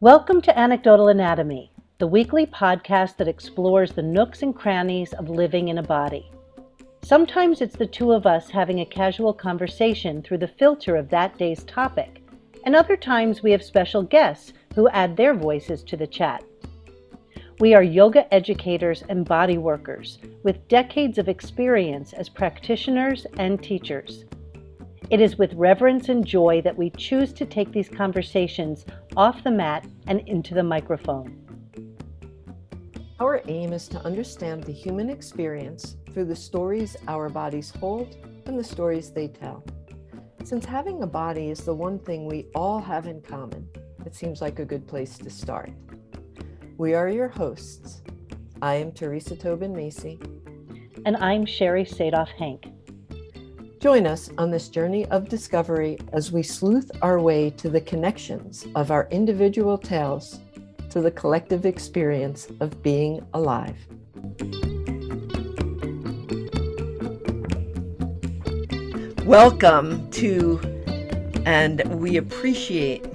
Welcome to Anecdotal Anatomy, the weekly podcast that explores the nooks and crannies of living in a body. Sometimes it's the two of us having a casual conversation through the filter of that day's topic, and other times we have special guests who add their voices to the chat. We are yoga educators and body workers with decades of experience as practitioners and teachers. It is with reverence and joy that we choose to take these conversations off the mat and into the microphone. Our aim is to understand the human experience through the stories our bodies hold and the stories they tell. Since having a body is the one thing we all have in common, it seems like a good place to start. We are your hosts. I am Theresa Tobin Macy. And I'm Sherry Sadoff Hank. Join us on this journey of discovery as we sleuth our way to the connections of our individual tales to the collective experience of being alive. Welcome to, and we appreciate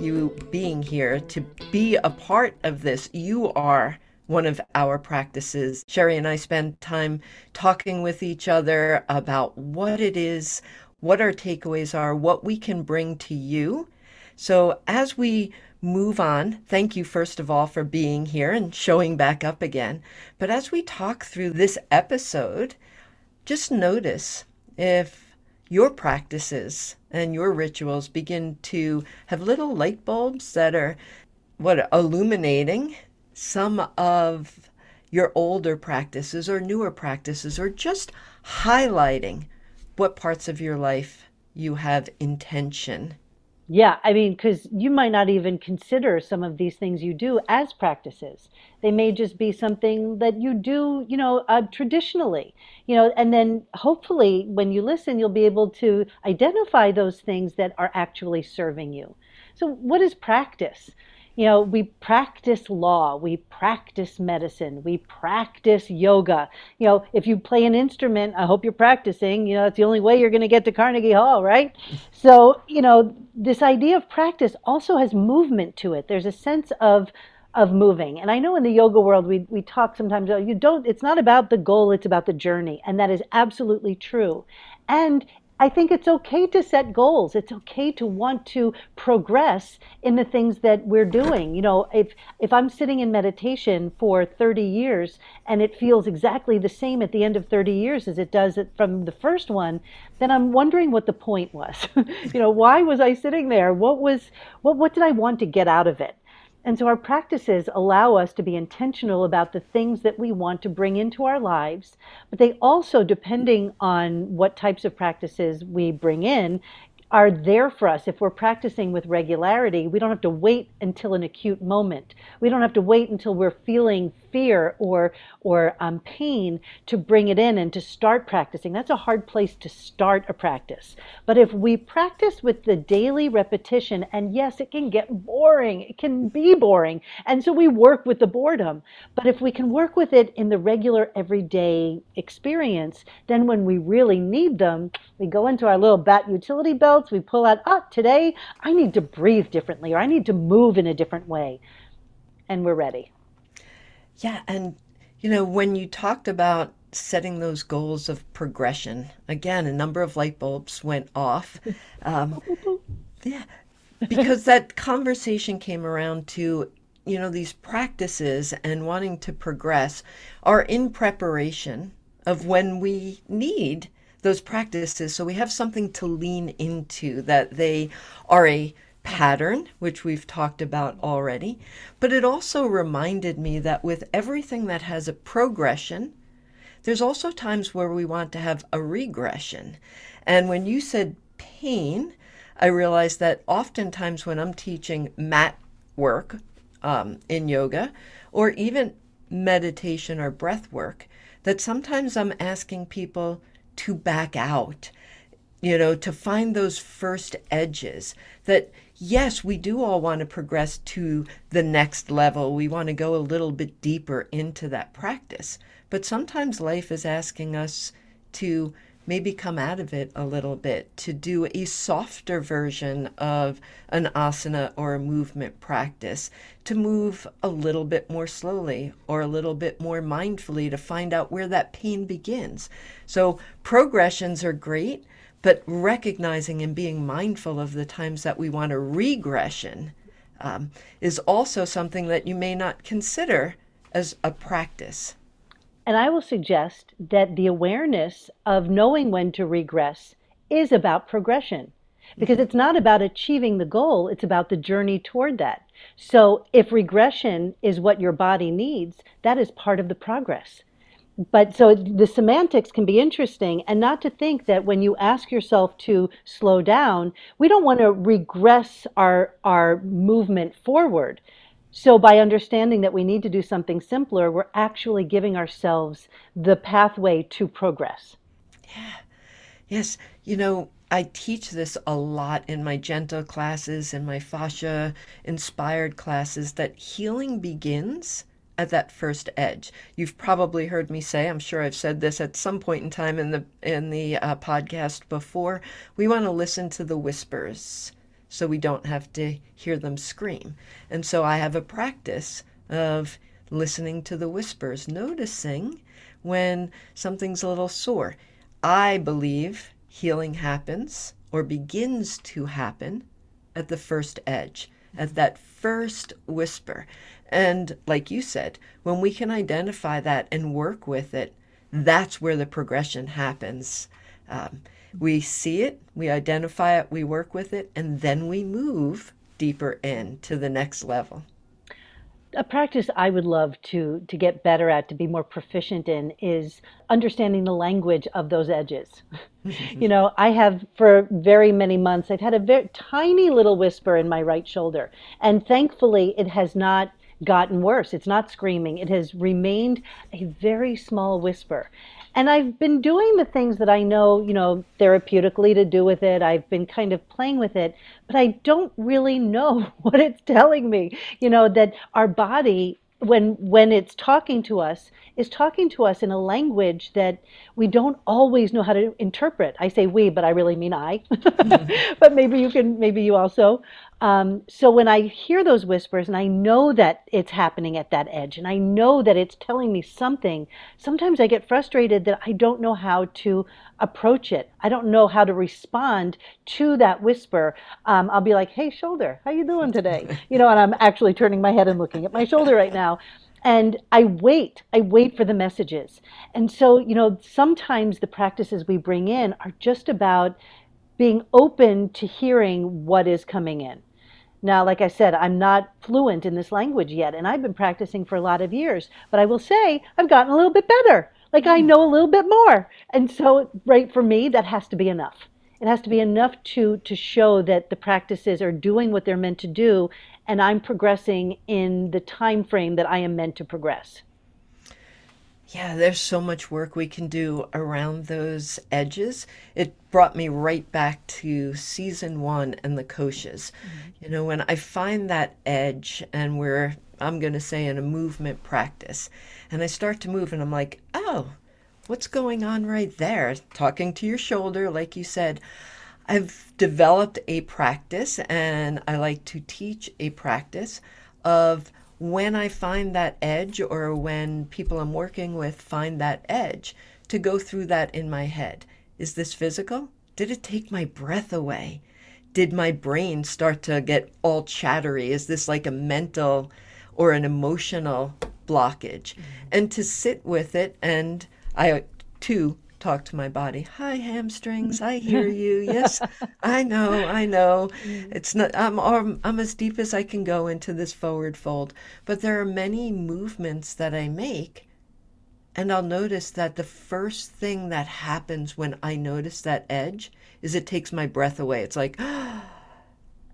you being here to be a part of this. You are one of our practices. Sherry and I spend time talking with each other about what it is, what our takeaways are, what we can bring to you. So as we move on, thank you first of all for being here and showing back up again. But as we talk through this episode, just notice if your practices and your rituals begin to have little light bulbs that are what illuminating some of your older practices or newer practices or just highlighting what parts of your life you have intention. Yeah, I mean, because you might not even consider some of these things you do as practices. They may just be something that you do, you know, uh, traditionally, you know, and then hopefully when you listen, you'll be able to identify those things that are actually serving you. So, what is practice? You know, we practice law, we practice medicine, we practice yoga. You know, if you play an instrument, I hope you're practicing. You know, it's the only way you're going to get to Carnegie Hall, right? So, you know, this idea of practice also has movement to it. There's a sense of of moving. And I know in the yoga world we we talk sometimes oh, you don't it's not about the goal, it's about the journey. And that is absolutely true. And I think it's okay to set goals. It's okay to want to progress in the things that we're doing. You know, if if I'm sitting in meditation for 30 years and it feels exactly the same at the end of 30 years as it does from the first one, then I'm wondering what the point was. you know, why was I sitting there? What was what what did I want to get out of it? And so our practices allow us to be intentional about the things that we want to bring into our lives, but they also, depending on what types of practices we bring in, are there for us if we're practicing with regularity. We don't have to wait until an acute moment. We don't have to wait until we're feeling fear or or um, pain to bring it in and to start practicing. That's a hard place to start a practice. But if we practice with the daily repetition, and yes, it can get boring. It can be boring, and so we work with the boredom. But if we can work with it in the regular everyday experience, then when we really need them, we go into our little bat utility belts. we pull out, ah, today I need to breathe differently or I need to move in a different way. And we're ready. Yeah. And, you know, when you talked about setting those goals of progression, again, a number of light bulbs went off. Um, yeah. Because that conversation came around to you know these practices and wanting to progress are in preparation of when we need those practices so we have something to lean into that they are a pattern, which we've talked about already. But it also reminded me that with everything that has a progression, there's also times where we want to have a regression. And when you said pain, I realized that oftentimes when I'm teaching mat work um, in yoga or even meditation or breath work, that sometimes I'm asking people to back out, you know, to find those first edges that, yes, we do all want to progress to the next level. We want to go a little bit deeper into that practice. But sometimes life is asking us to maybe come out of it a little bit to do a softer version of an asana or a movement practice, to move a little bit more slowly or a little bit more mindfully to find out where that pain begins. So, progressions are great, but recognizing and being mindful of the times that we want a regression um, is also something that you may not consider as a practice. And I will suggest that the awareness of knowing when to regress is about progression because it's not about achieving the goal, it's about the journey toward that. So if regression is what your body needs, that is part of the progress. But so the semantics can be interesting, and not to think that when you ask yourself to slow down, we don't want to regress our, our movement forward. So, by understanding that we need to do something simpler, we're actually giving ourselves the pathway to progress. Yeah. Yes. You know, I teach this a lot in my gentle classes and my fascia inspired classes that healing begins at that first edge. You've probably heard me say, I'm sure I've said this at some point in time in the in the uh, podcast before, we want to listen to the whispers so we don't have to hear them scream. And so I have a practice of listening to the whispers, noticing when something's a little sore. I believe healing happens or begins to happen at the first edge, at that first whisper. And like you said, when we can identify that and work with it, that's where the progression happens. Um, we see it, we identify it, we work with it, and then we move deeper in to the next level. A practice I would love to to get better at, to be more proficient in, is understanding the language of those edges. you know, I have for very many months I've had a very tiny little whisper in my right shoulder, and thankfully it has not gotten worse. It's not screaming. It has remained a very small whisper. And I've been doing the things that I know, you know, therapeutically to do with it. I've been kind of playing with it, but I don't really know what it's telling me. You know, that our body when when it's talking to us is talking to us in a language that we don't always know how to interpret i say we but i really mean i but maybe you can maybe you also um, so when I hear those whispers and I know that it's happening at that edge and I know that it's telling me something, sometimes I get frustrated that I don't know how to approach it. I don't know how to respond to that whisper. Um, I'll be like, "Hey, shoulder, how you doing today?" You know, and I'm actually turning my head and looking at my shoulder right now. And I wait, I wait for the messages. And so, you know, sometimes the practices we bring in are just about being open to hearing what is coming in. Now, like I said, I'm not fluent in this language yet, and I've been practicing for a lot of years, but I will say I've gotten a little bit better. Like I hmm. know a little bit more. And so, right for me, that has to be enough. It has to be enough to, to show that the practices are doing what they're meant to do, and I'm progressing in the time frame that I am meant to progress. Yeah, there's so much work we can do around those edges. It brought me right back to season one and the koshas. Mm-hmm. You know, when I find that edge and we're, I'm going to say, in a movement practice, and I start to move and I'm like, oh, what's going on right there? Talking to your shoulder, like you said. I've developed a practice and I like to teach a practice of when I find that edge or when people I'm working with find that edge, to go through that in my head. Is this physical? Did it take my breath away? Did my brain start to get all chattery? Is this like a mental or an emotional blockage? Mm-hmm. And to sit with it, and I too talk to my body. Hi, hamstrings. I hear you. Yes, I know. I know. Mm. It's not. I'm, I'm. I'm as deep as I can go into this forward fold. But there are many movements that I make, and I'll notice that the first thing that happens when I notice that edge is it takes my breath away. It's like.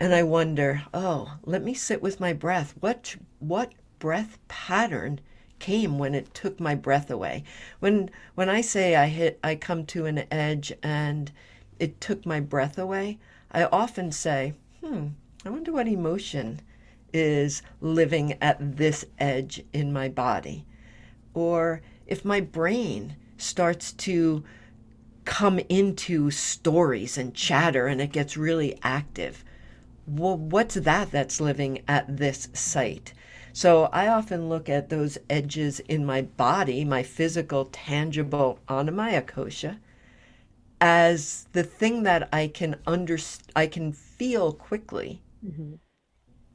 And I wonder, oh, let me sit with my breath. What what breath pattern came when it took my breath away. When when I say I hit I come to an edge and it took my breath away, I often say, "Hmm, I wonder what emotion is living at this edge in my body." Or if my brain starts to come into stories and chatter and it gets really active. Well, what's that that's living at this site? So I often look at those edges in my body, my physical, tangible Annamaya kosha, as the thing that I can under, I can feel quickly, mm-hmm.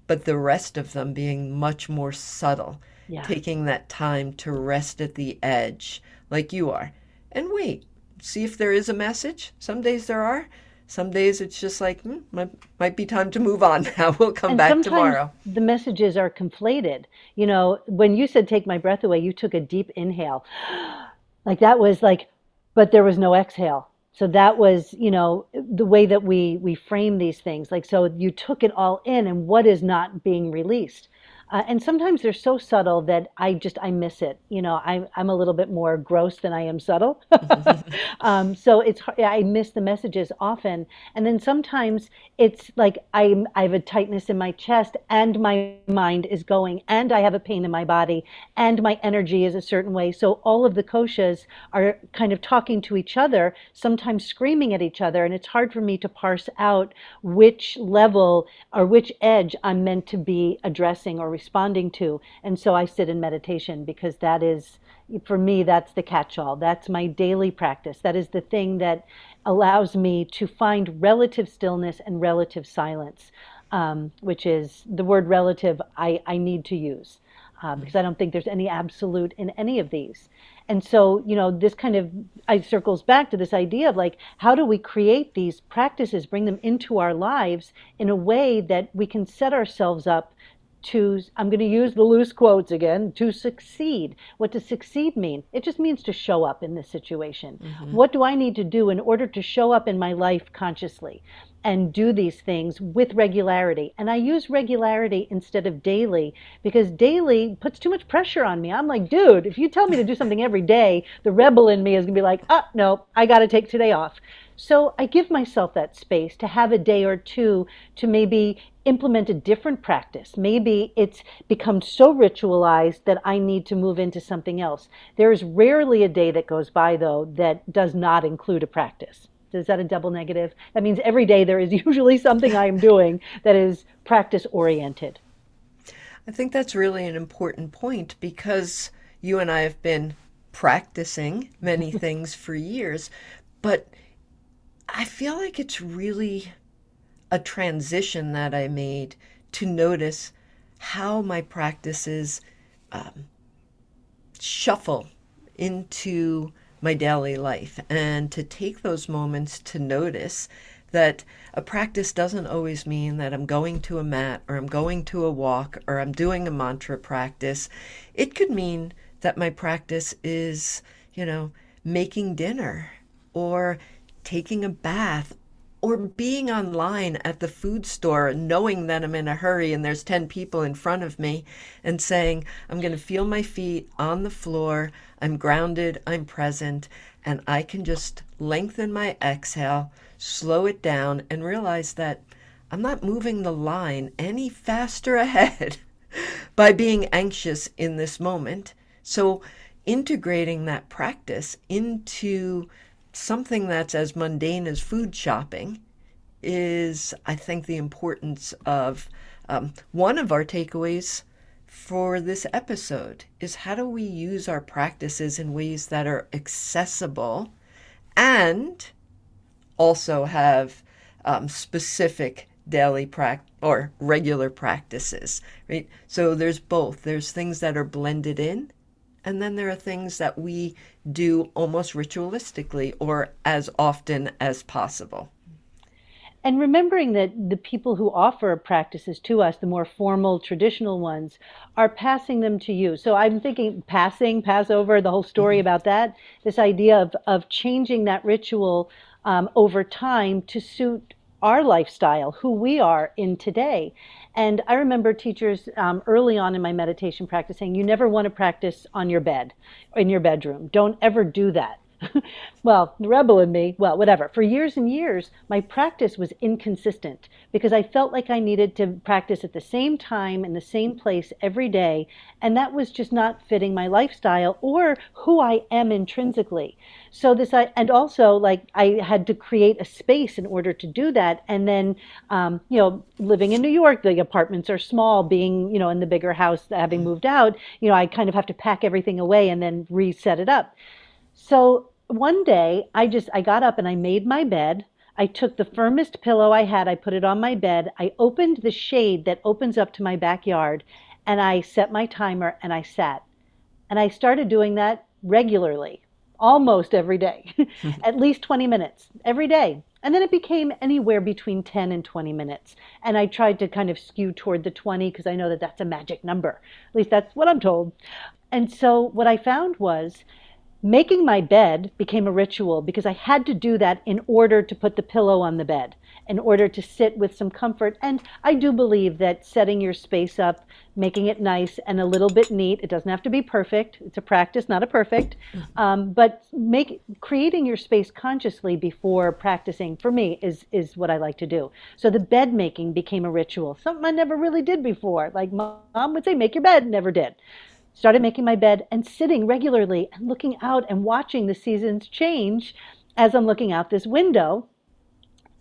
but the rest of them being much more subtle, yeah. taking that time to rest at the edge, like you are, and wait, see if there is a message. Some days there are. Some days it's just like, hmm, might, might be time to move on now. We'll come and back tomorrow. The messages are conflated. You know, when you said take my breath away, you took a deep inhale. Like that was like, but there was no exhale. So that was, you know, the way that we we frame these things. Like so you took it all in and what is not being released. Uh, and sometimes they're so subtle that I just I miss it. You know, I'm I'm a little bit more gross than I am subtle. um, so it's I miss the messages often, and then sometimes it's like I I have a tightness in my chest, and my mind is going, and I have a pain in my body, and my energy is a certain way. So all of the koshas are kind of talking to each other, sometimes screaming at each other, and it's hard for me to parse out which level or which edge I'm meant to be addressing or responding to. And so I sit in meditation because that is, for me, that's the catch all. That's my daily practice. That is the thing that allows me to find relative stillness and relative silence, um, which is the word relative I, I need to use. Uh, because I don't think there's any absolute in any of these. And so, you know, this kind of I circles back to this idea of like, how do we create these practices, bring them into our lives in a way that we can set ourselves up to, I'm going to use the loose quotes again, to succeed. What does succeed mean? It just means to show up in this situation. Mm-hmm. What do I need to do in order to show up in my life consciously? and do these things with regularity. And I use regularity instead of daily because daily puts too much pressure on me. I'm like, dude, if you tell me to do something every day, the rebel in me is going to be like, oh, no, I got to take today off. So I give myself that space to have a day or two to maybe implement a different practice. Maybe it's become so ritualized that I need to move into something else. There is rarely a day that goes by, though, that does not include a practice. Is that a double negative? That means every day there is usually something I am doing that is practice oriented. I think that's really an important point because you and I have been practicing many things for years, but I feel like it's really a transition that I made to notice how my practices um, shuffle into my daily life and to take those moments to notice that a practice doesn't always mean that I'm going to a mat or I'm going to a walk or I'm doing a mantra practice. It could mean that my practice is, you know, making dinner or taking a bath or being online at the food store knowing that I'm in a hurry and there's 10 people in front of me and saying, I'm going to feel my feet on the floor, I'm grounded, I'm present, and I can just lengthen my exhale, slow it down, and realize that I'm not moving the line any faster ahead by being anxious in this moment. So, integrating that practice into something that's as mundane as food shopping is, I think, the importance of um, one of our takeaways for this episode is how do we use our practices in ways that are accessible and also have um, specific daily practice or regular practices, right? So there's both. There's things that are blended in, and then there are things that we do almost ritualistically or as often as possible. And remembering that the people who offer practices to us, the more formal, traditional ones, are passing them to you. So I'm thinking passing, Passover, the whole story mm-hmm. about that, this idea of, of changing that ritual um, over time to suit our lifestyle, who we are in today. And I remember teachers um, early on in my meditation practice saying, you never want to practice on your bed, in your bedroom. Don't ever do that well, the rebel in me, well, whatever. For years and years, my practice was inconsistent because I felt like I needed to practice at the same time in the same place every day. And that was just not fitting my lifestyle or who I am intrinsically. So this, I, and also like I had to create a space in order to do that. And then, um, you know, living in New York, the apartments are small, being, you know, in the bigger house, having moved out, you know, I kind of have to pack everything away and then reset it up. So one day I just I got up and I made my bed. I took the firmest pillow I had, I put it on my bed. I opened the shade that opens up to my backyard and I set my timer and I sat. And I started doing that regularly, almost every day, at least 20 minutes every day. And then it became anywhere between 10 and 20 minutes. And I tried to kind of skew toward the 20 because I know that that's a magic number. At least that's what I'm told. And so what I found was Making my bed became a ritual because I had to do that in order to put the pillow on the bed, in order to sit with some comfort. And I do believe that setting your space up, making it nice and a little bit neat, it doesn't have to be perfect. It's a practice, not a perfect. Mm-hmm. Um, but make creating your space consciously before practicing for me is is what I like to do. So the bed making became a ritual, something I never really did before. Like mom would say, make your bed, never did started making my bed and sitting regularly and looking out and watching the seasons change as I'm looking out this window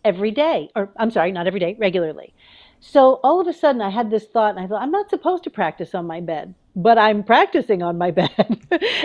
every day. Or, I'm sorry, not every day, regularly. So all of a sudden, I had this thought, and I thought, I'm not supposed to practice on my bed, but I'm practicing on my bed.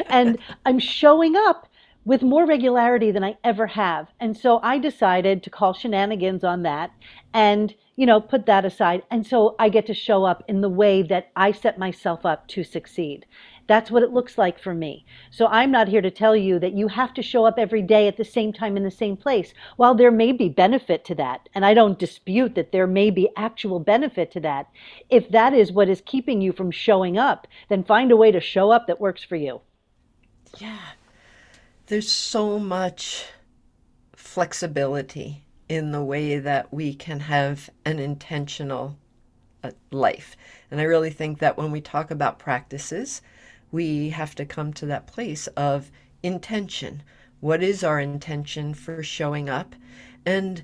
and I'm showing up with more regularity than I ever have. And so I decided to call shenanigans on that and, you know, put that aside. And so I get to show up in the way that I set myself up to succeed. That's what it looks like for me. So I'm not here to tell you that you have to show up every day at the same time in the same place. While there may be benefit to that, and I don't dispute that there may be actual benefit to that, if that is what is keeping you from showing up, then find a way to show up that works for you. Yeah there's so much flexibility in the way that we can have an intentional uh, life. And I really think that when we talk about practices, we have to come to that place of intention. What is our intention for showing up? And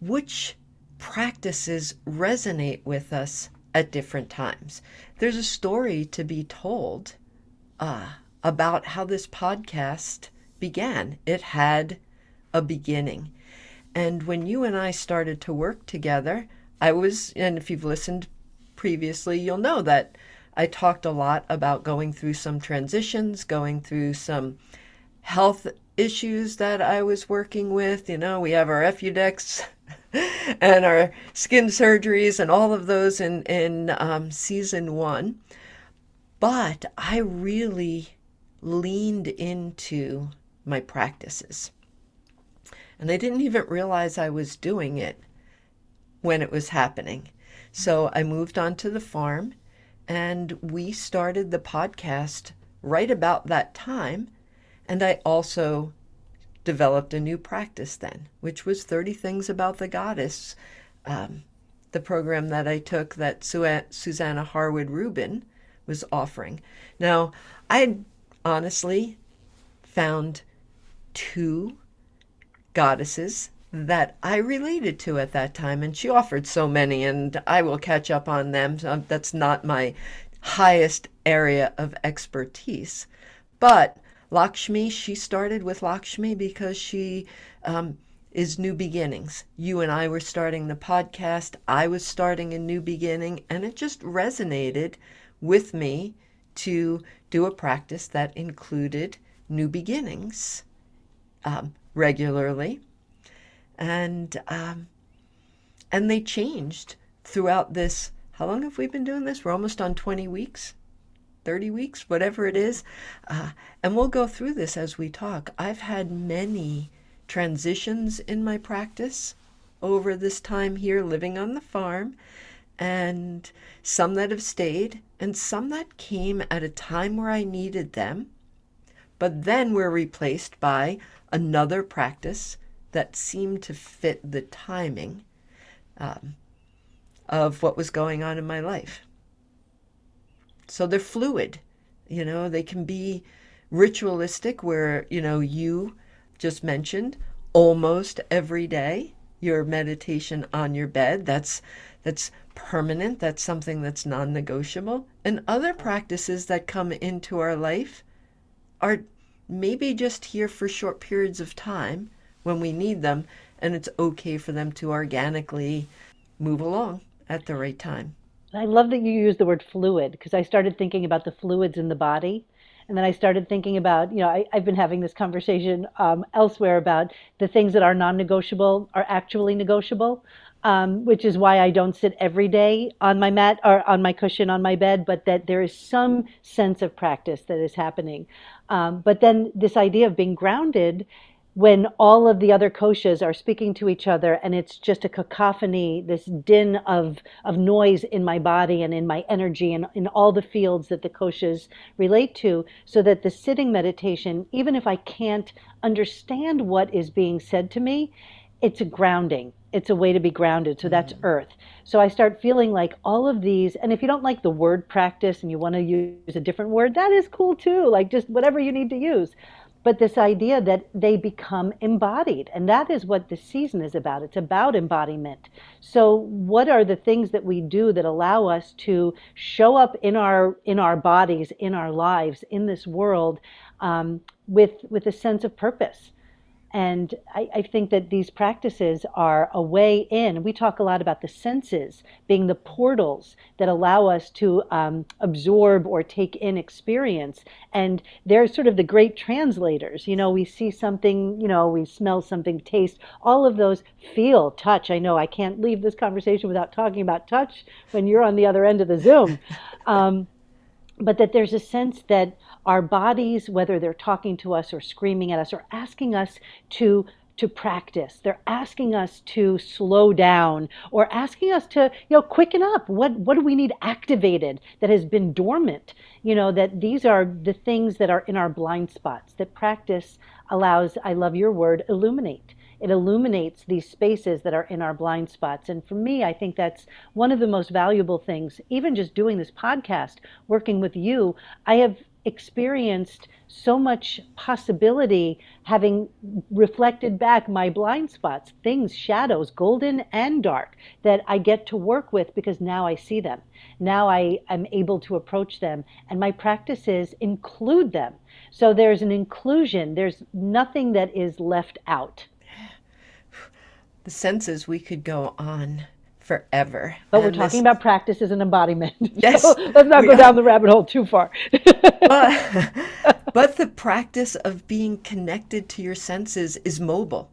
which practices resonate with us at different times? There's a story to be told uh, about how this podcast began. It had a beginning. And when you and I started to work together, I was, and if you've listened previously, you'll know that I talked a lot about going through some transitions, going through some health issues that I was working with. You know, we have our Efudex and our skin surgeries and all of those in, in um, season one. But I really leaned into my practices. And I didn't even realize I was doing it when it was happening. So I moved on to the farm and we started the podcast right about that time. And I also developed a new practice then, which was 30 Things About the Goddess, um, the program that I took that Su- Susanna Harwood Rubin was offering. Now, I honestly found two goddesses that I related to at that time, and she offered so many, and I will catch up on them. So that's not my highest area of expertise. But Lakshmi, she started with Lakshmi because she um, is New Beginnings. You and I were starting the podcast, I was starting a new beginning, and it just resonated with me to do a practice that included new beginnings um, regularly, and um, and they changed throughout this. How long have we been doing this? We're almost on twenty weeks. 30 weeks, whatever it is. Uh, and we'll go through this as we talk. I've had many transitions in my practice over this time here living on the farm, and some that have stayed, and some that came at a time where I needed them, but then were replaced by another practice that seemed to fit the timing um, of what was going on in my life. So they're fluid, you know, they can be ritualistic where, you know, you just mentioned almost every day your meditation on your bed that's that's permanent that's something that's non-negotiable and other practices that come into our life are maybe just here for short periods of time when we need them and it's okay for them to organically move along at the right time I love that you use the word fluid because I started thinking about the fluids in the body. And then I started thinking about, you know, I, have been having this conversation um, elsewhere about the things that are non negotiable are actually negotiable, um, which is why I don't sit every day on my mat or on my cushion on my bed, but that there is some sense of practice that is happening. Um, but then this idea of being grounded when all of the other koshas are speaking to each other and it's just a cacophony, this din of, of noise in my body and in my energy and in all the fields that the koshas relate to, so that the sitting meditation, even if I can't understand what is being said to me, it's a grounding. It's a way to be grounded. So that's mm. earth. So I start feeling like all of these, and if you don't like the word practice and you want to use a different word, that is cool too. Like just whatever you need to use but this idea that they become embodied and that is what the season is about it's about embodiment so what are the things that we do that allow us to show up in our in our bodies in our lives in this world um, with with a sense of purpose and I, I, think that these practices are a way in. We talk a lot about the senses being the portals that allow us to um, absorb or take in experience. And they're sort of the great translators. You know, we see something, you know, we smell something, taste, all of those feel, touch. I know I can't leave this conversation without talking about touch when you're on the other end of the Zoom. Um, but that there's a sense that our bodies, whether they're talking to us or screaming at us or asking us to to practice. They're asking us to slow down or asking us to, you know, quicken up. What what do we need activated that has been dormant? You know, that these are the things that are in our blind spots that practice allows, I love your word, illuminate it illuminates these spaces that are in our blind spots. And for me, I think that's one of the most valuable things. Even just doing this podcast, working with you, I have experienced so much possibility having reflected back my blind spots, things, shadows, golden and dark, that I get to work with because now I see them. Now I am able to approach them, and my practices include them. So there's an inclusion, there's nothing that is left out the senses, we could go on forever. But we're talking this... about practice as an embodiment. Yes. So let's not go down the rabbit hole too far. but, but the practice of being connected to your senses is mobile.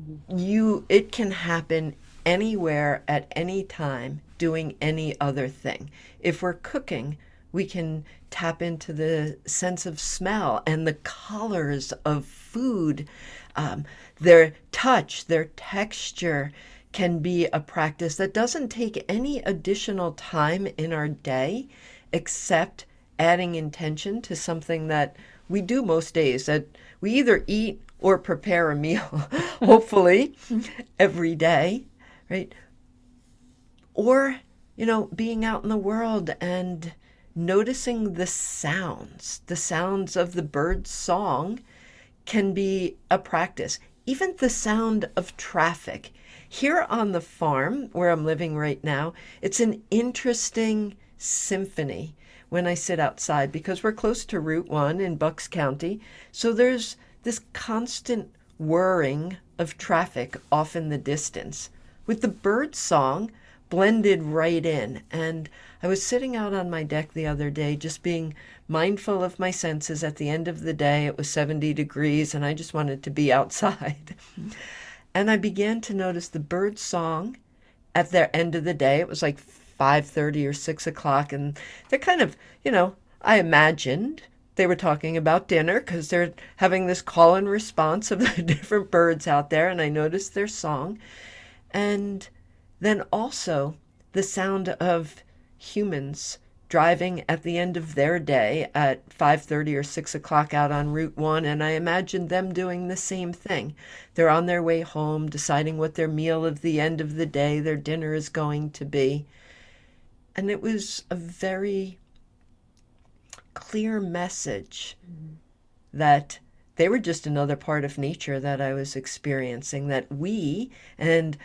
Mm-hmm. You it can happen anywhere at any time doing any other thing. If we're cooking, we can tap into the sense of smell and the colors of food. Um, their touch, their texture can be a practice that doesn't take any additional time in our day except adding intention to something that we do most days that we either eat or prepare a meal, hopefully, every day, right? Or, you know, being out in the world and noticing the sounds, the sounds of the bird's song can be a practice even the sound of traffic. Here on the farm where I'm living right now, it's an interesting symphony when I sit outside because we're close to Route 1 in Bucks County. So there's this constant whirring of traffic off in the distance with the bird song blended right in. And I was sitting out on my deck the other day just being mindful of my senses. At the end of the day, it was 70 degrees, and I just wanted to be outside. and I began to notice the bird song at their end of the day. It was like 5:30 or 6 o'clock, and they're kind of, you know, I imagined they were talking about dinner because they're having this call and response of the different birds out there, and I noticed their song. And then also the sound of humans driving at the end of their day at 5.30 or 6 o'clock out on route 1 and i imagine them doing the same thing they're on their way home deciding what their meal of the end of the day their dinner is going to be and it was a very clear message mm-hmm. that they were just another part of nature that I was experiencing that we and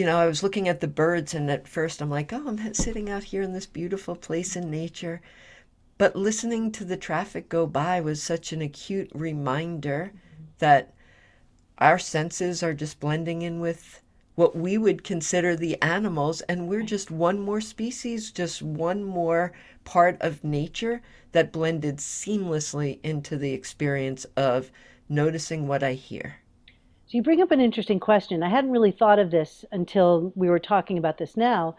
you know, I was looking at the birds and at first I'm like, "Oh, I'm sitting out here in this beautiful place in nature." But listening to the traffic go by was such an acute reminder that our senses are just blending in with what we would consider the animals, and we're just one more species, just one more part of nature that blended seamlessly into the experience of noticing what I hear. So you bring up an interesting question. I hadn't really thought of this until we were talking about this now.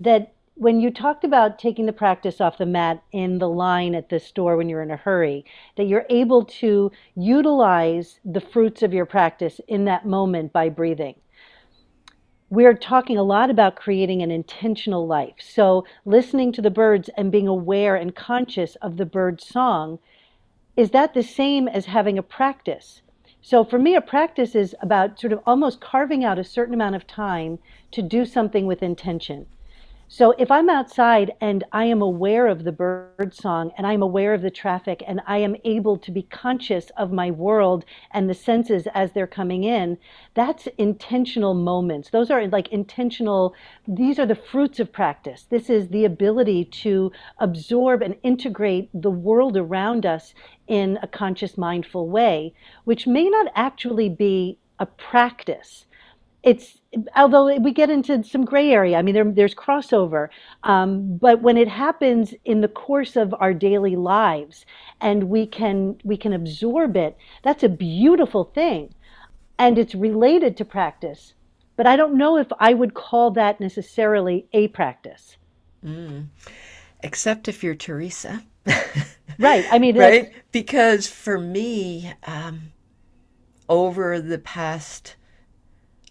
That when you talked about taking the practice off the mat in the line at the store when you're in a hurry, that you're able to utilize the fruits of your practice in that moment by breathing. We're talking a lot about creating an intentional life. So, listening to the birds and being aware and conscious of the bird's song, is that the same as having a practice? So, for me, a practice is about sort of almost carving out a certain amount of time to do something with intention. So if I'm outside and I am aware of the bird song and I'm aware of the traffic and I am able to be conscious of my world and the senses as they're coming in, that's intentional moments. Those are like intentional, these are the fruits of practice. This is the ability to absorb and integrate the world around us in a conscious, mindful way, which may not actually be a practice it's although we get into some gray area i mean there, there's crossover um, but when it happens in the course of our daily lives and we can we can absorb it that's a beautiful thing. And it's related to practice but i don't know if i would call that necessarily a practice. Mm. except if you're theresa. Right. I mean right? because for me um, over the past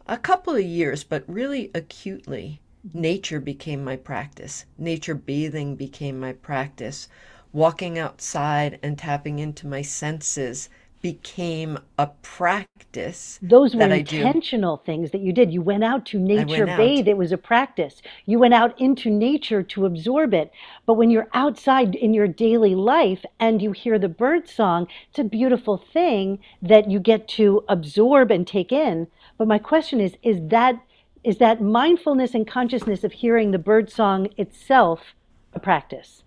a couple of years, but really acutely, nature became my practice. Nature bathing became my practice. Walking outside and tapping into my senses became a practice. Those were intentional things that you did. You went out to nature bathe. It was a practice. You went out into nature to absorb it. But when you're outside in your daily life and you hear the bird song, it's a beautiful thing that you get to absorb and take in. But my question is, is that is that mindfulness and consciousness of hearing the bird song itself a practice?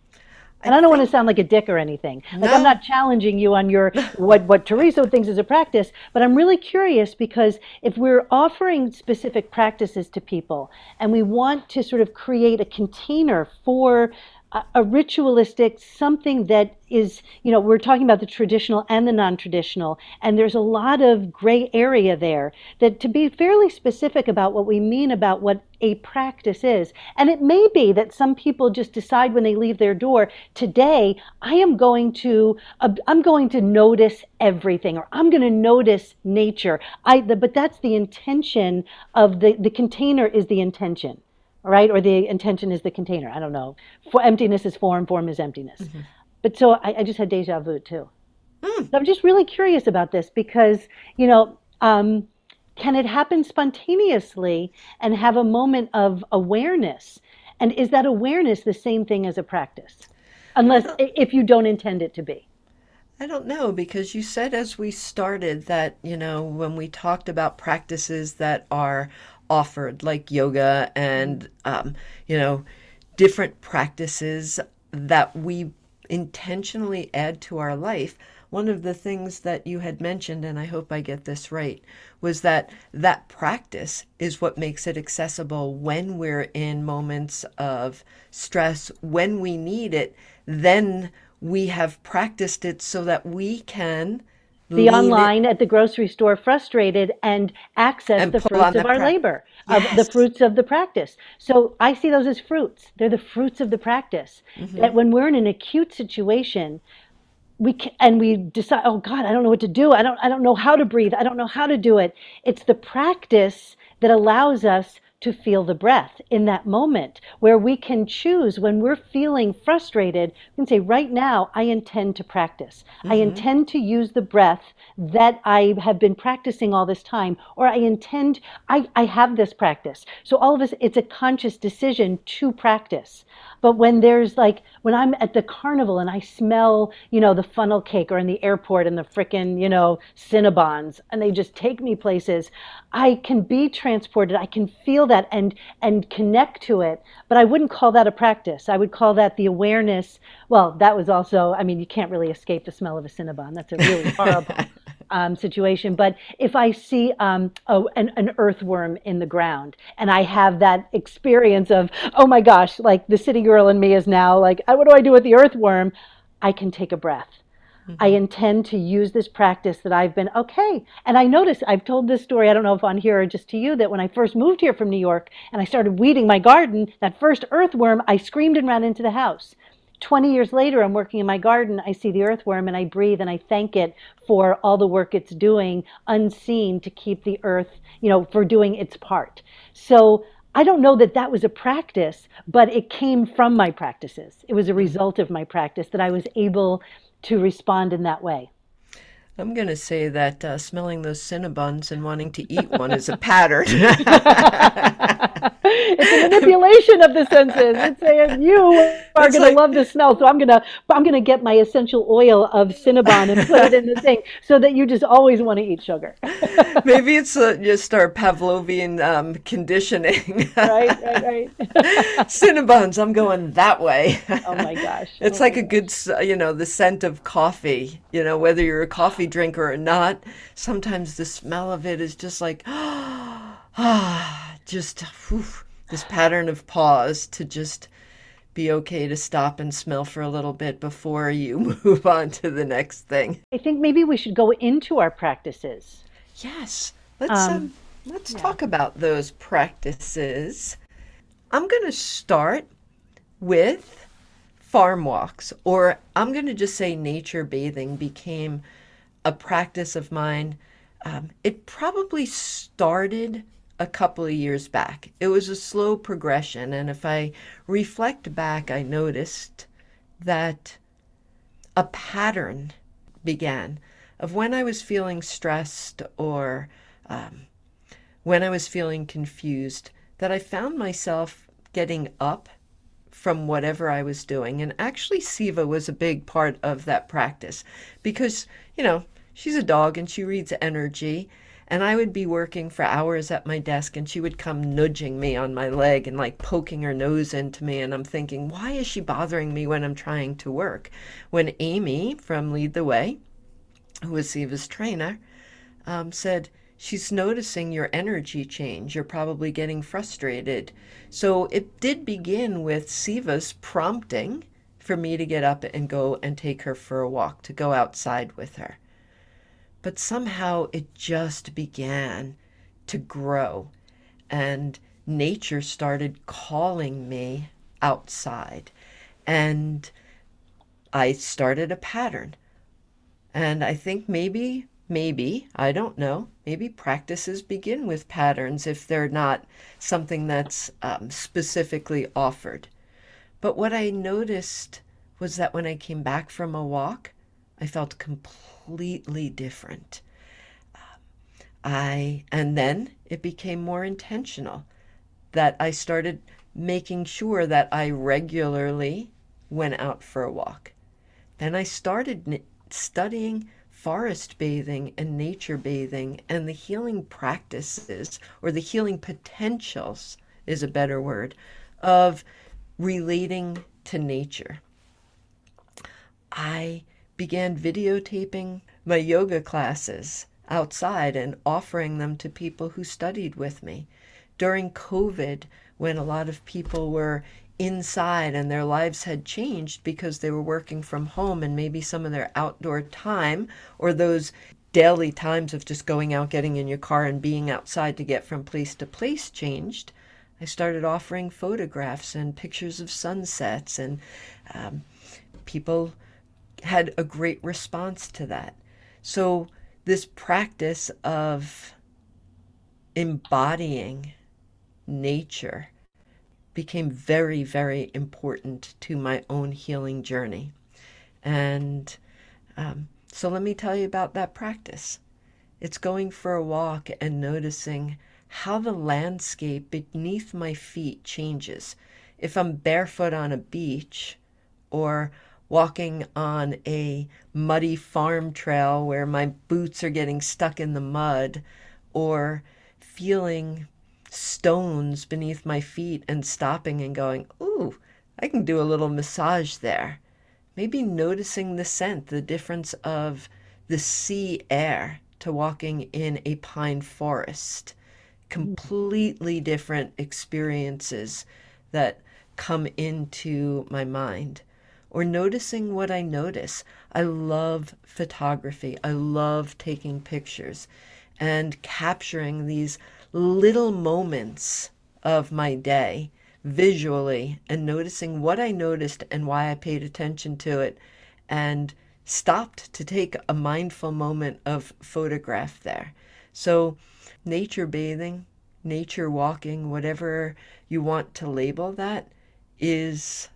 And I, I don't think, want to sound like a dick or anything. Like no. I'm not challenging you on your what what Theresa thinks is a practice, but I'm really curious because if we're offering specific practices to people and we want to sort of create a container for a, ritualistic something that is you know we're talking about the traditional and the non-traditional and there's a lot of gray area there that to be fairly specific about what we mean about what a practice is and it may be that some people just decide when they leave their door today i am going to uh, i'm going to notice everything or i'm going to notice nature. I the, but that's the intention of the the container is the intention right? Or the intention is the container. I don't know. For emptiness is form, form is emptiness. Mm-hmm. But so I, I, just had deja vu too. Mm. So I'm just really curious about this because you know, um, can it happen spontaneously and have a moment of awareness? And is that awareness the same thing as a practice? Unless if you don't intend it to be. I don't know because you said as we started that, you know, when we talked about practices that are offered, like yoga and, um, you know, different practices that we intentionally add to our life. One of the things that you had mentioned, and I hope I get this right, was that that practice is what makes it accessible when we're in moments of stress, when we need it, then we have practiced it so that we can be online it. at the grocery store frustrated and access and the fruits of our labor, yes. of the fruits of the practice. So I see those as fruits. They're the fruits of the practice. Mm-hmm. That when we're in an acute situation, we can, and we decide, oh God, I don't know what to do. I don't, I don't know how to breathe. I don't know how to do it. It's the practice that allows us to feel the breath in that moment where we can choose when we're feeling frustrated we can say right now i intend to practice mm-hmm. i intend to use the breath that i have been practicing all this time or i intend i, I have this practice so all of us it's a conscious decision to practice but when there's like when I'm at the carnival and I smell, you know, the funnel cake or in the airport and the frickin', you know, Cinnabons and they just take me places, I can be transported. I can feel that and and connect to it. But I wouldn't call that a practice. I would call that the awareness. Well, that was also, I mean, you can't really escape the smell of a Cinnabon. That's a really horrible um, situation. But if I see um, a, an, an, earthworm in the ground and I have that experience of, oh my gosh, like the city girl in me is now like, uh, what do I do with the earthworm? I can take a breath. Mm-hmm. I intend to use this practice that I've been okay. And I notice I've told this story, I don't know if on here or just to you, that when I first moved here from New York and I started weeding my garden, that first earthworm, I screamed and ran into the house. 20 years later, I'm working in my garden, I see the earthworm and I breathe and I thank it for all the work it's doing unseen to keep the earth, you know, for doing its part. So I don't know that that was a practice, but it came from my practices. It was a result of my practice that I was able to respond in that way. I'm going to say that uh, smelling those Cinnabons and wanting to eat one is a pattern. it's a manipulation of the senses. It's saying you are going like, to love the smell, so I'm going to I'm going to get my essential oil of Cinnabon and put it in the thing, so that you just always want to eat sugar. Maybe it's uh, just our Pavlovian um, conditioning. right, right, right. Cinnabons, I'm going that way. Oh my gosh! It's oh like a good, you know, the scent of coffee. You know, whether you're a coffee drinker or not, sometimes the smell of it is just like, ah just whew, this pattern of pause to just be okay to stop and smell for a little bit before you move on to the next thing. I think maybe we should go into our practices. Yes. Let's um, um, let's yeah. talk about those practices. I'm going to start with farm walks or I'm going to just say nature bathing became a practice of mine. Um, it probably started a couple of years back. It was a slow progression. And if I reflect back, I noticed that a pattern began of when I was feeling stressed or um, when I was feeling confused, that I found myself getting up from whatever I was doing. And actually, Siva was a big part of that practice because, you know, she's a dog and she reads energy. And I would be working for hours at my desk, and she would come nudging me on my leg and like poking her nose into me. And I'm thinking, why is she bothering me when I'm trying to work? When Amy from Lead the Way, who was Siva's trainer, um, said, She's noticing your energy change. You're probably getting frustrated. So it did begin with Siva's prompting for me to get up and go and take her for a walk, to go outside with her. But somehow it just began to grow, and nature started calling me outside. And I started a pattern. And I think maybe, maybe, I don't know, maybe practices begin with patterns if they're not something that's um, specifically offered. But what I noticed was that when I came back from a walk, I felt completely different. Um, I and then it became more intentional that I started making sure that I regularly went out for a walk. Then I started studying forest bathing and nature bathing and the healing practices or the healing potentials is a better word of relating to nature. I began videotaping my yoga classes outside and offering them to people who studied with me. During COVID, when a lot of people were inside and their lives had changed because they were working from home and maybe some of their outdoor time or those daily times of just going out, getting in your car, and being outside to get from place to place changed. I started offering photographs and pictures of sunsets, and um, people had a great response to that. So, this practice of embodying nature became very, very important to my own healing journey. And um, so let me tell you about that practice. It's going for a walk and noticing how the landscape beneath my feet changes. If I'm barefoot on a beach or walking on a muddy farm trail where my boots are getting stuck in the mud, or feeling stones beneath my feet and stopping and going, Ooh, I can do a little massage there. Maybe noticing the scent, the difference of the sea air to walking in a pine forest. Completely different experiences that come into my mind. Or noticing what I notice. I love photography. I love taking pictures and capturing these little moments of my day visually and noticing what I noticed and why I paid attention to it and stopped to take a mindful moment of photograph there. So, nature bathing, nature walking, whatever you want to label that, is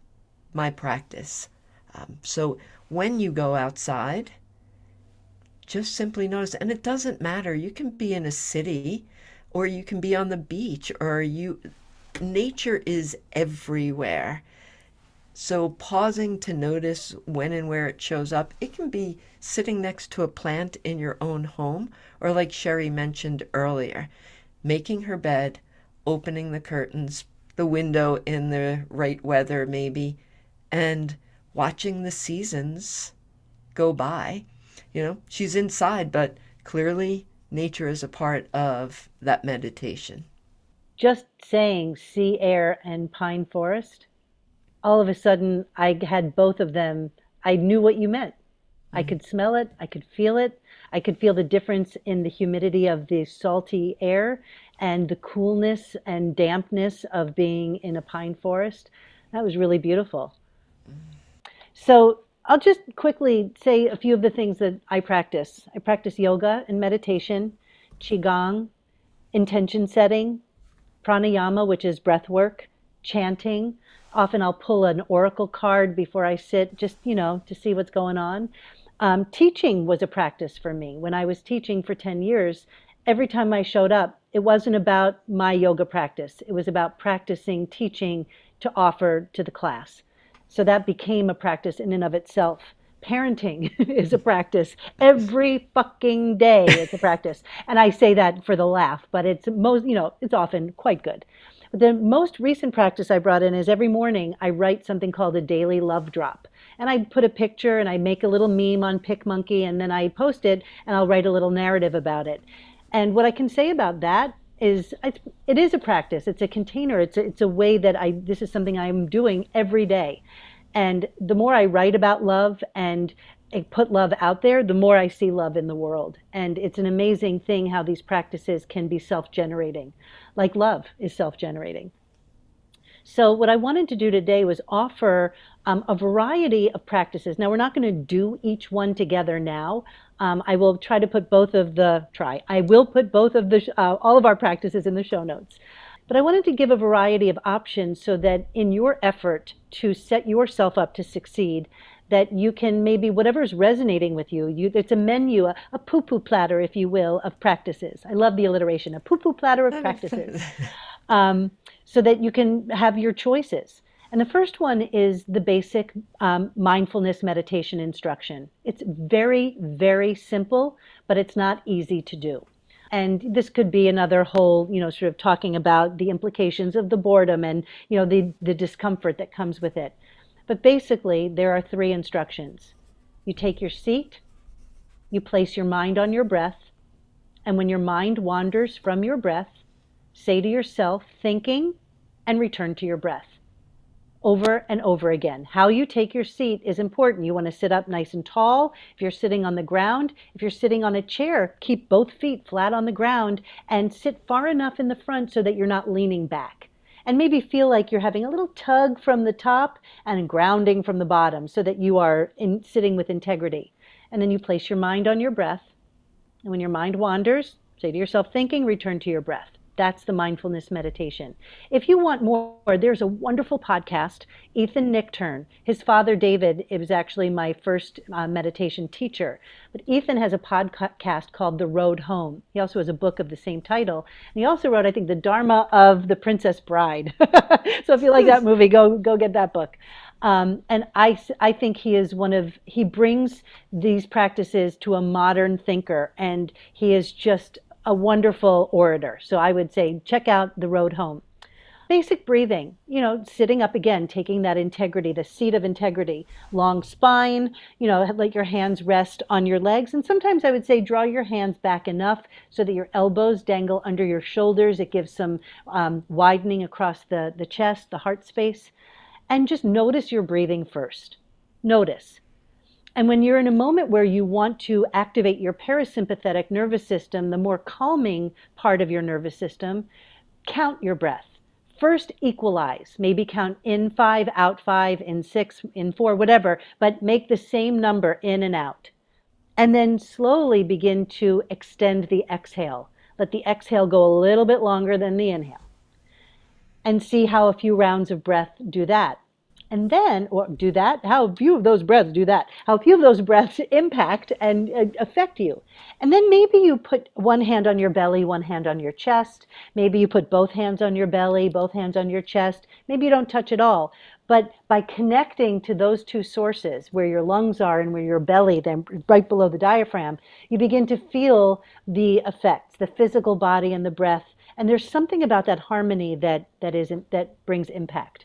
my practice. Um, so, when you go outside, just simply notice, and it doesn't matter. You can be in a city or you can be on the beach or you nature is everywhere so pausing to notice when and where it shows up it can be sitting next to a plant in your own home or like sherry mentioned earlier making her bed opening the curtains the window in the right weather maybe and watching the seasons go by you know she's inside but clearly nature is a part of that meditation. Just saying sea air and pine forest, all of a sudden I had both of them. I knew what you meant. Mm-hmm. I could smell it, I could feel it, I could feel the difference in the humidity of the salty air and the coolness and dampness of being in a pine forest. That was really beautiful. So I'll just quickly say a few of the things that I practice. I practice yoga and meditation, qigong, intention setting, pranayama, which is breath work, chanting. Often I'll pull an oracle card before I sit, just you know, to see what's going on. Um, teaching was a practice for me. When I was teaching for 10 years, every time I showed up, it wasn't about my yoga practice. It was about practicing teaching to offer to the class. So that became a practice in and of itself. Parenting is a practice. Every fucking day it's a practice. And I say that for the laugh, but it's most, you know, it's often quite good. But the most recent practice I brought in is every morning I write something called a daily love drop. And I put a picture and I make a little meme on PicMonkey and then I post it and I'll write a little narrative about it. And what I can say about that is it is a practice. It's a container. It's a, it's a way that I this is something I'm doing every day. And the more I write about love and put love out there, the more I see love in the world. And it's an amazing thing how these practices can be self-generating, like love is self-generating. So what I wanted to do today was offer um, a variety of practices. Now we're not going to do each one together now. Um, I will try to put both of the try. I will put both of the uh, all of our practices in the show notes. But I wanted to give a variety of options so that in your effort to set yourself up to succeed, that you can maybe whatever's resonating with you, you it's a menu, a, a pu pu platter, if you will, of practices. I love the alliteration, a pu pu platter of practices. um, so that you can have your choices. And the first one is the basic um, mindfulness meditation instruction. It's very, very simple, but it's not easy to do. And this could be another whole, you know, sort of talking about the implications of the boredom and, you know, the, the discomfort that comes with it. But basically, there are three instructions. You take your seat, you place your mind on your breath, and when your mind wanders from your breath, say to yourself, thinking, and return to your breath over and over again. How you take your seat is important. You want to sit up nice and tall. If you're sitting on the ground, if you're sitting on a chair, keep both feet flat on the ground and sit far enough in the front so that you're not leaning back. And maybe feel like you're having a little tug from the top and grounding from the bottom so that you are in, sitting with integrity. And then you place your mind on your breath. And when your mind wanders, say to yourself, thinking, return to your breath. That's the mindfulness meditation. If you want more, there's a wonderful podcast, Ethan Nichtern. His father, David, it was actually my first uh, meditation teacher. But Ethan has a podcast called The Road Home. He also has a book of the same title. And he also wrote, I think, The Dharma of the Princess Bride. so if you like that movie, go, go get that book. Um, and I, I think he is one of, he brings these practices to a modern thinker, and he is just a wonderful orator. So I would say check out The Road Home. Basic breathing, you know, sitting up again, taking that integrity, the seat of integrity, long spine, you know, let your hands rest on your legs. And sometimes I would say draw your hands back enough so that your elbows dangle under your shoulders. It gives some um, widening across the, the chest, the heart space. And just notice your breathing first. Notice. And when you're in a moment where you want to activate your parasympathetic nervous system, the more calming part of your nervous system, count your breath. First, equalize. Maybe count in five, out five, in six, in four, whatever, but make the same number in and out. And then slowly begin to extend the exhale. Let the exhale go a little bit longer than the inhale. And see how a few rounds of breath do that and then or do that how few of those breaths do that? How few of those breaths impact and uh, affect you? And then maybe you put one hand on your belly one hand on your chest. Maybe you put both hands on your belly both hands on your chest. Maybe you don't touch at all. But by connecting to those two sources where your lungs are and where your belly then right below the diaphragm you begin to feel the effects the physical body and the breath. And there's something about that harmony that that is that brings impact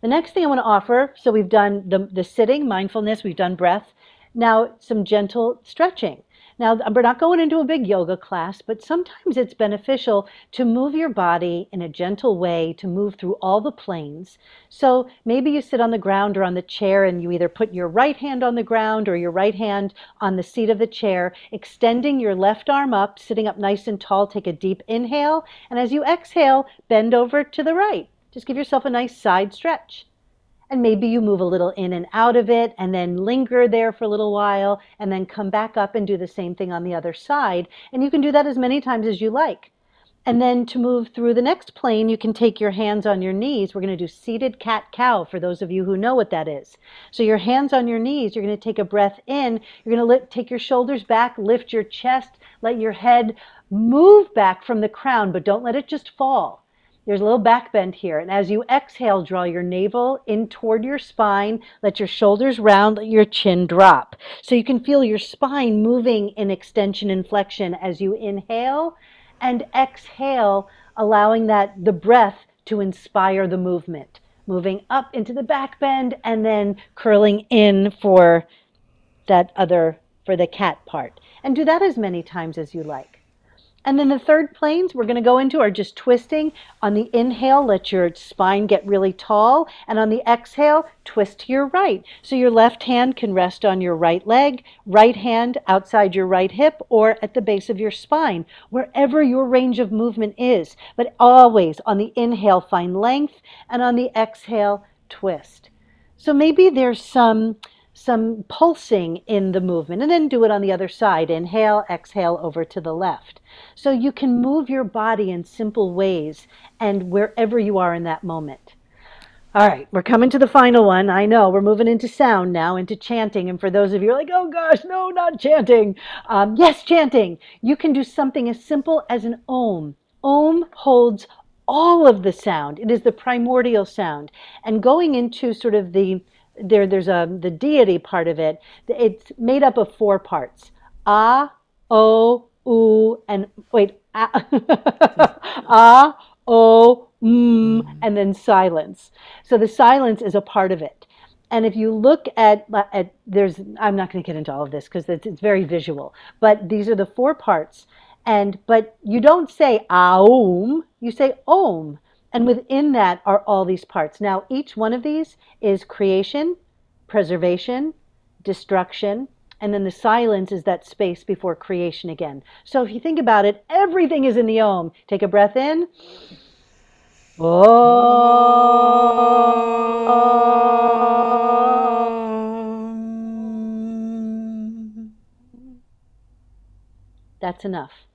the next thing I want to offer, so we've done the, the sitting, mindfulness, we've done breath. Now, some gentle stretching. Now, we're not going into a big yoga class, but sometimes it's beneficial to move your body in a gentle way to move through all the planes. So maybe you sit on the ground or on the chair and you either put your right hand on the ground or your right hand on the seat of the chair, extending your left arm up, sitting up nice and tall. Take a deep inhale. And as you exhale, bend over to the right. Just give yourself a nice side stretch. And maybe you move a little in and out of it and then linger there for a little while and then come back up and do the same thing on the other side. And you can do that as many times as you like. And then to move through the next plane, you can take your hands on your knees. We're going to do seated cat cow for those of you who know what that is. So your hands on your knees, you're going to take a breath in. You're going to lift, take your shoulders back, lift your chest, let your head move back from the crown, but don't let it just fall. There's a little back bend here. And as you exhale, draw your navel in toward your spine. Let your shoulders round, let your chin drop. So you can feel your spine moving in extension and flexion as you inhale and exhale, allowing that the breath to inspire the movement. Moving up into the back bend and then curling in for that other, for the cat part. And do that as many times as you like. And then the third planes we're going to go into are just twisting. On the inhale, let your spine get really tall. And on the exhale, twist to your right. So your left hand can rest on your right leg, right hand outside your right hip, or at the base of your spine, wherever your range of movement is. But always on the inhale, find length. And on the exhale, twist. So maybe there's some some pulsing in the movement and then do it on the other side. Inhale, exhale over to the left. So you can move your body in simple ways and wherever you are in that moment. All right, we're coming to the final one. I know we're moving into sound now, into chanting. And for those of you like, oh gosh, no, not chanting. Um, yes, chanting. You can do something as simple as an om. Om holds all of the sound. It is the primordial sound. And going into sort of the there there's a the deity part of it. It's made up of four parts: ah, o, u, and wait, ah, ah o, mm, and then silence. So the silence is a part of it. And if you look at, at there's, I'm not going to get into all of this because it's, it's very visual, but these are the four parts. And but you don't say aum, you say om. And within that are all these parts. Now, each one of these is creation, preservation, destruction, and then the silence is that space before creation again. So if you think about it, everything is in the Om. Take a breath in. Om. That's enough.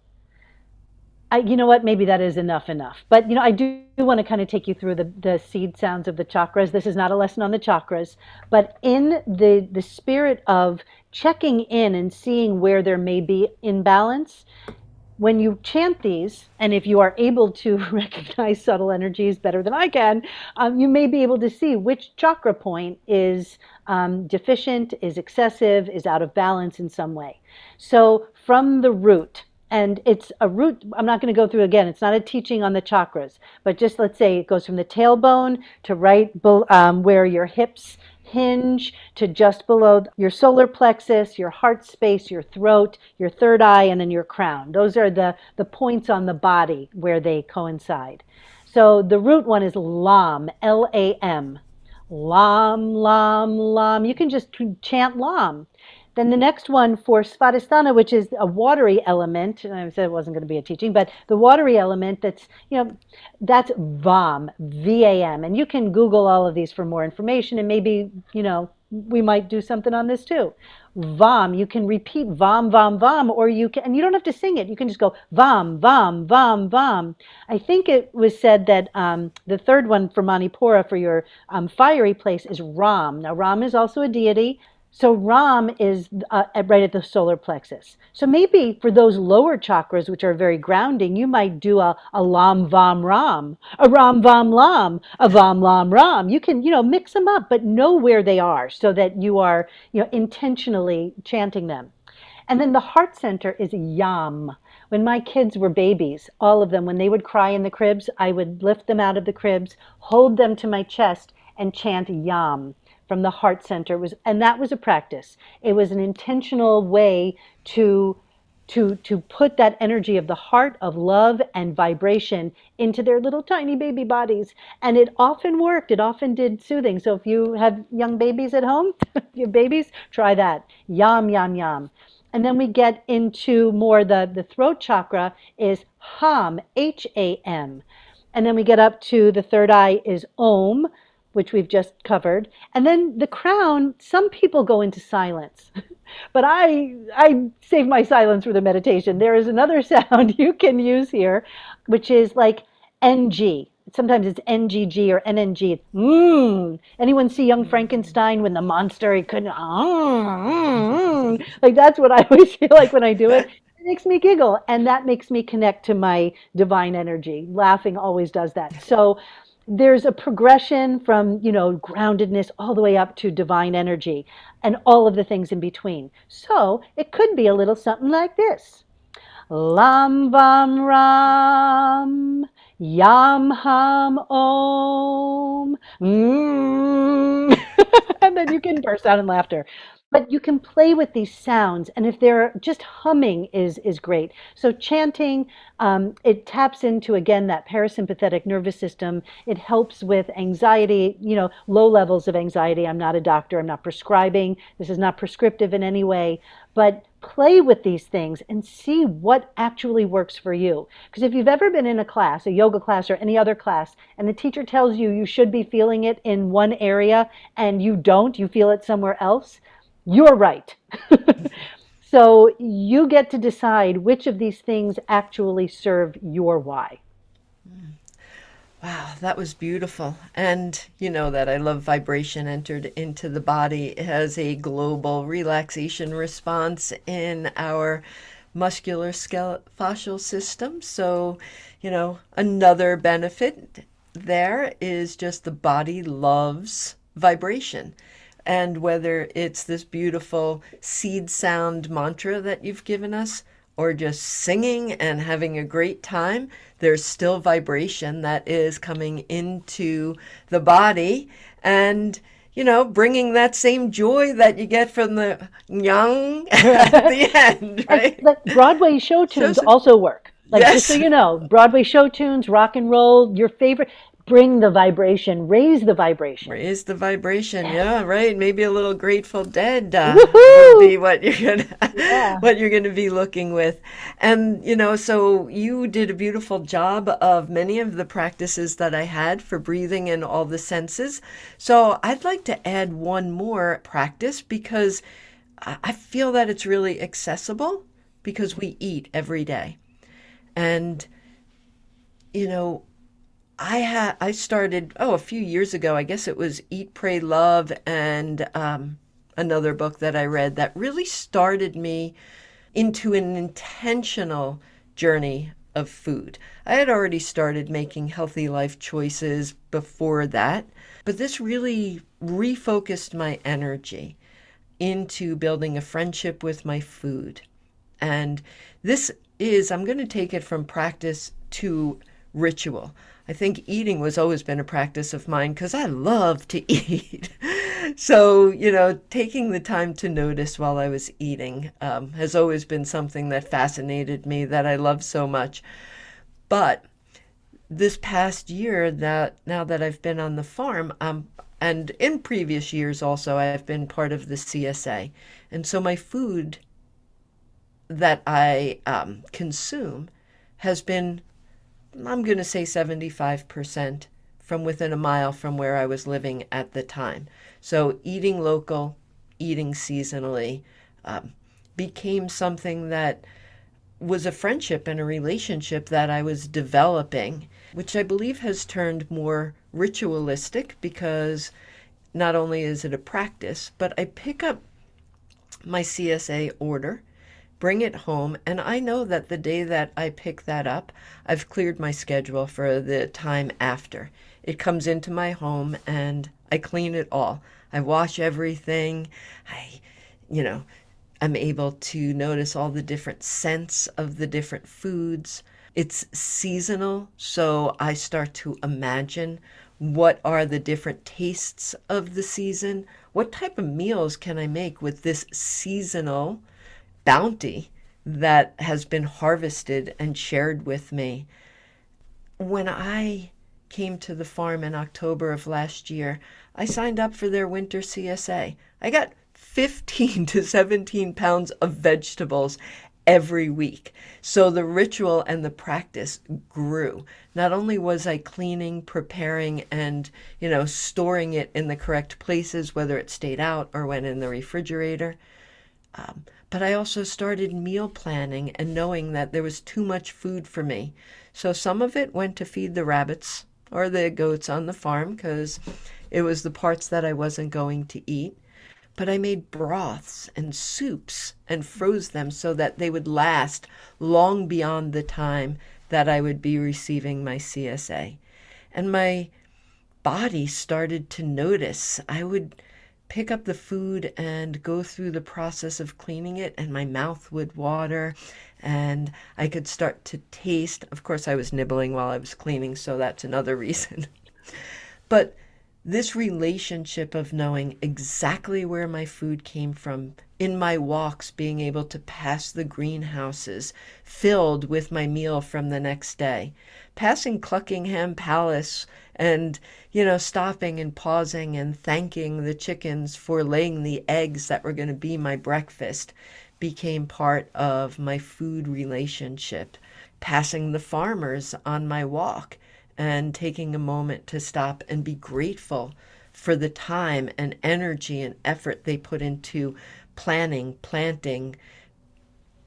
I, you know what? Maybe that is enough enough. But you know, I do want to kind of take you through the, the seed sounds of the chakras. This is not a lesson on the chakras, but in the the spirit of checking in and seeing where there may be imbalance, when you chant these, and if you are able to recognize subtle energies better than I can, um, you may be able to see which chakra point is um, deficient, is excessive, is out of balance in some way. So from the root, and it's a root i'm not going to go through again it's not a teaching on the chakras but just let's say it goes from the tailbone to right um, where your hips hinge to just below your solar plexus, your heart space, your throat, your third eye, and then your crown. Those are the, the points on the body where they coincide. So the root one is LAM, L A M. Lam, Lam, Lam. You can just chant Lam. Then the next one for Svadhisthana, which is a watery element, and I said it wasn't going to be a teaching, but the watery element that's, you know, that's VAM, V-A-M. And you can Google all of these for more information and maybe, you know, we might do something on this too. Vam, you can repeat vam, vam, vam, or you can, and you don't have to sing it. You can just go vam, vam, vam, vam. I think it was said that um, the third one for Manipura for your um, fiery place is Ram. Now, Ram is also a deity. So Ram is uh, right at the solar plexus. So maybe for those lower chakras, which are very grounding, you might do a, a Lam Vam Ram, a Ram Vam Lam, a Vam Lam Ram. You can, you know, mix them up, but know where they are so that you are, you know, intentionally chanting them. And then the heart center is Yam. When my kids were babies, all of them, when they would cry in the cribs, I would lift them out of the cribs, hold them to my chest, and chant Yam from the heart center was and that was a practice. It was an intentional way to to to put that energy of the heart of love and vibration into their little tiny baby bodies. And it often worked. It often did soothing. So if you have young babies at home your babies try that. Yam yam yam and then we get into more the the throat chakra is ham h a m. And then we get up to the third eye is om which we've just covered. And then the crown, some people go into silence. but I I save my silence for the meditation. There is another sound you can use here, which is like NG. Sometimes it's NGG or NNG. mm. Anyone see Young Frankenstein when the monster he couldn't mm, like that's what I always feel like when I do it. It makes me giggle and that makes me connect to my divine energy. Laughing always does that. So there's a progression from you know groundedness all the way up to divine energy and all of the things in between. So it could be a little something like this. Lam vam ram yam ham om mm. and then you can burst out in laughter but you can play with these sounds and if they're just humming is is great. So chanting um, it taps into again that parasympathetic nervous system. It helps with anxiety you know low levels of anxiety. I'm not a doctor. I'm not prescribing. This is not prescriptive in any way. But play with these things and see what actually works for you. Because if you've ever been in a class a yoga class or any other class and the teacher tells you you should be feeling it in one area and you don't you feel it somewhere else you're right. so you get to decide which of these things actually serve your why. Wow, that was beautiful. And you know that I love vibration entered into the body as a global relaxation response in our muscular musculoskeletal system. So, you know, another benefit there is just the body loves vibration and whether it's this beautiful seed sound mantra that you've given us or just singing and having a great time, there's still vibration that is coming into the body and you know, bringing that same joy that you get from the young at the end, right? Broadway show tunes so, also work. Like yes. just so you know, Broadway show tunes, rock and roll, your favorite bring the vibration, raise the vibration. Raise the vibration. Yeah, yeah right. Maybe a little Grateful Dead uh, will be what you're gonna yeah. what you're gonna be looking with. And you know, so you did a beautiful job of many of the practices that I had for breathing in all the senses. So I'd like to add one more practice because I feel that it's really accessible because we eat every day. And you know, I had I started oh a few years ago. I guess it was Eat, Pray, Love, and um, another book that I read that really started me into an intentional journey of food. I had already started making healthy life choices before that, but this really refocused my energy into building a friendship with my food. And this is, I'm going to take it from practice to ritual. I think eating was always been a practice of mine because I love to eat. so, you know, taking the time to notice while I was eating um, has always been something that fascinated me that I love so much. But this past year, that now that I've been on the farm, um, and in previous years also, I've been part of the CSA, and so my food that I um, consume has been I'm going to say 75% from within a mile from where I was living at the time. So eating local, eating seasonally um, became something that was a friendship and a relationship that I was developing, which I believe has turned more ritualistic because not only is it a practice, but I pick up my CSA order bring it home. And I know that the day that I pick that up, I've cleared my schedule for the time after. It comes into my home and I clean it all. I wash everything. I, you know, I'm able to notice all the different scents of the different foods. It's seasonal, so I start to imagine what are the different tastes of the season? What type of meals can I make with this seasonal bounty that has been harvested and shared with me. When I came to the farm in October of last year, I signed up for their winter CSA. I got 15 to 17 pounds of vegetables every week. So the ritual and the practice grew. Not only was I cleaning, preparing, and, you know, storing it in the correct places, whether it stayed out or went in the refrigerator, um, but I also started meal planning and knowing that there was too much food for me. So some of it went to feed the rabbits or the goats on the farm because it was the parts that I wasn't going to eat. But I made broths and soups and froze them so that they would last long beyond the time that I would be receiving my CSA. And my body started to notice. I would pick up the food and go through the process of cleaning it, and my mouth would water and I could start to taste. Of course, I was nibbling while I was cleaning, so that's another reason. but this relationship of knowing exactly where my food came from in my walks, being able to pass the greenhouses filled with my meal from the next day, passing Cluckingham Palace and, you know, stopping and pausing and thanking the chickens for laying the eggs that were going to be my breakfast became part of my food relationship. Passing the farmers on my walk and taking a moment to stop and be grateful for the time and energy and effort they put into planning, planting,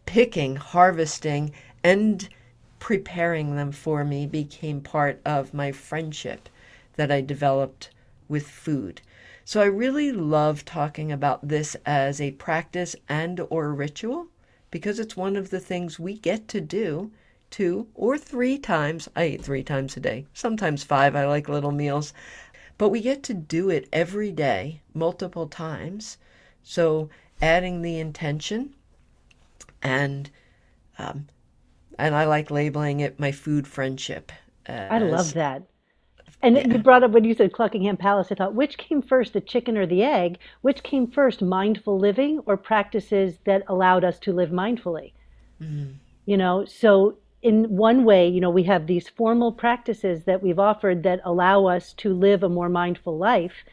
picking, harvesting, and preparing them for me became part of my friendship that I developed with food. So I really love talking about this as a practice and or ritual because it's one of the things we get to do two or three times. I eat three times a day, sometimes five. I like little meals. But we get to do it every day, multiple times. So adding the intention and um, and I like labeling it my food friendship. I love that. And you brought up when you said Cluckingham Palace, I thought, which came first, the chicken or the egg? Which came first, mindful living or practices that allowed us to live mindfully? mm, You know, so in one way, you know, we have these formal practices that we've offered that allow us to live a more mindful life.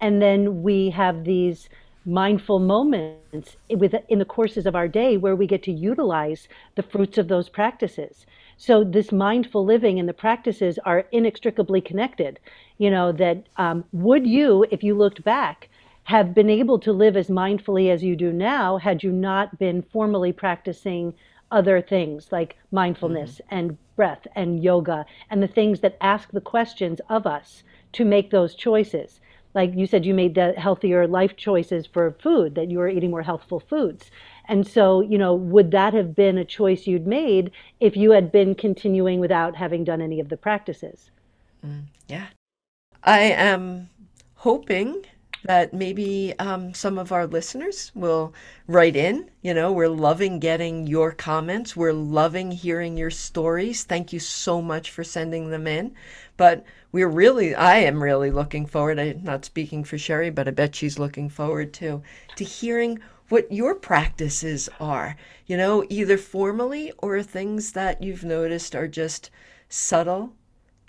And then we have these mindful moments with, in the courses of our day where we get to utilize the fruits of those practices. So this mindful living and the practices are inextricably connected. You know, that um, would you, if you looked back, have been able to live as mindfully as you do now had you not been formally practicing other things like mindfulness mm-hmm. and breath and yoga and the things that ask the questions of us to make those choices. Like you said, you made the healthier life choices for food, that you were eating more healthful foods. And so, you know, would that have been a choice you'd made if you had been continuing without having done any of the practices? Mm, yeah. I am hoping that maybe um, some of our listeners will write in. You know, we're loving getting your comments. We're loving hearing your stories. Thank you so much for sending them in. But we're really, I am really looking forward. I'm not speaking for Sherry, but I bet she's looking forward to to hearing what your practices are. You know, either formally or things that you've noticed are just subtle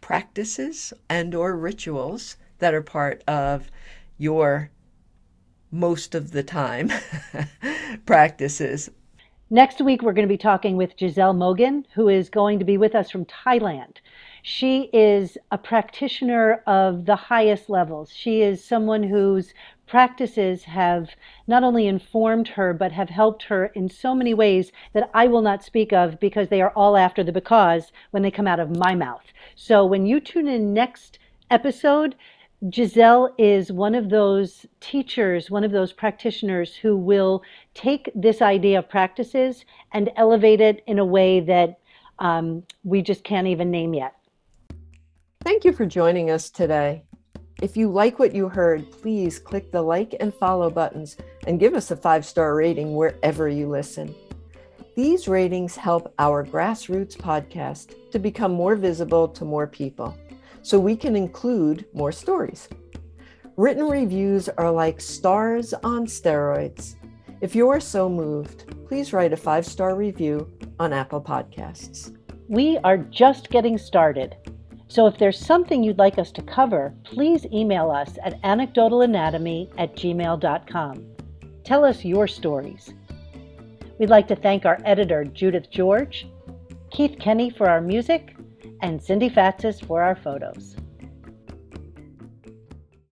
practices and or rituals that are part of your most of the time practices. Next week, we're going to be talking with Giselle Mogan, who is going to be with us from Thailand. She is a practitioner of the highest levels. She is someone whose practices have not only informed her, but have helped her in so many ways that I will not speak of because they are all after the because when they come out of my mouth. So when you tune in next episode, Giselle is one of those teachers, one of those practitioners who will take this idea of practices and elevate it in a way that um, we just can't even name yet. Thank you for joining us today. If you like what you heard, please click the like and follow buttons and give us a five star rating wherever you listen. These ratings help our grassroots podcast to become more visible to more people so we can include more stories. Written reviews are like stars on steroids. If you are so moved, please write a five star review on Apple Podcasts. We are just getting started. So if there's something you'd like us to cover, please email us at anecdotalanatomy at gmail.com. Tell us your stories. We'd like to thank our editor, Judith George, Keith Kenny for our music, and Cindy Fatsis for our photos.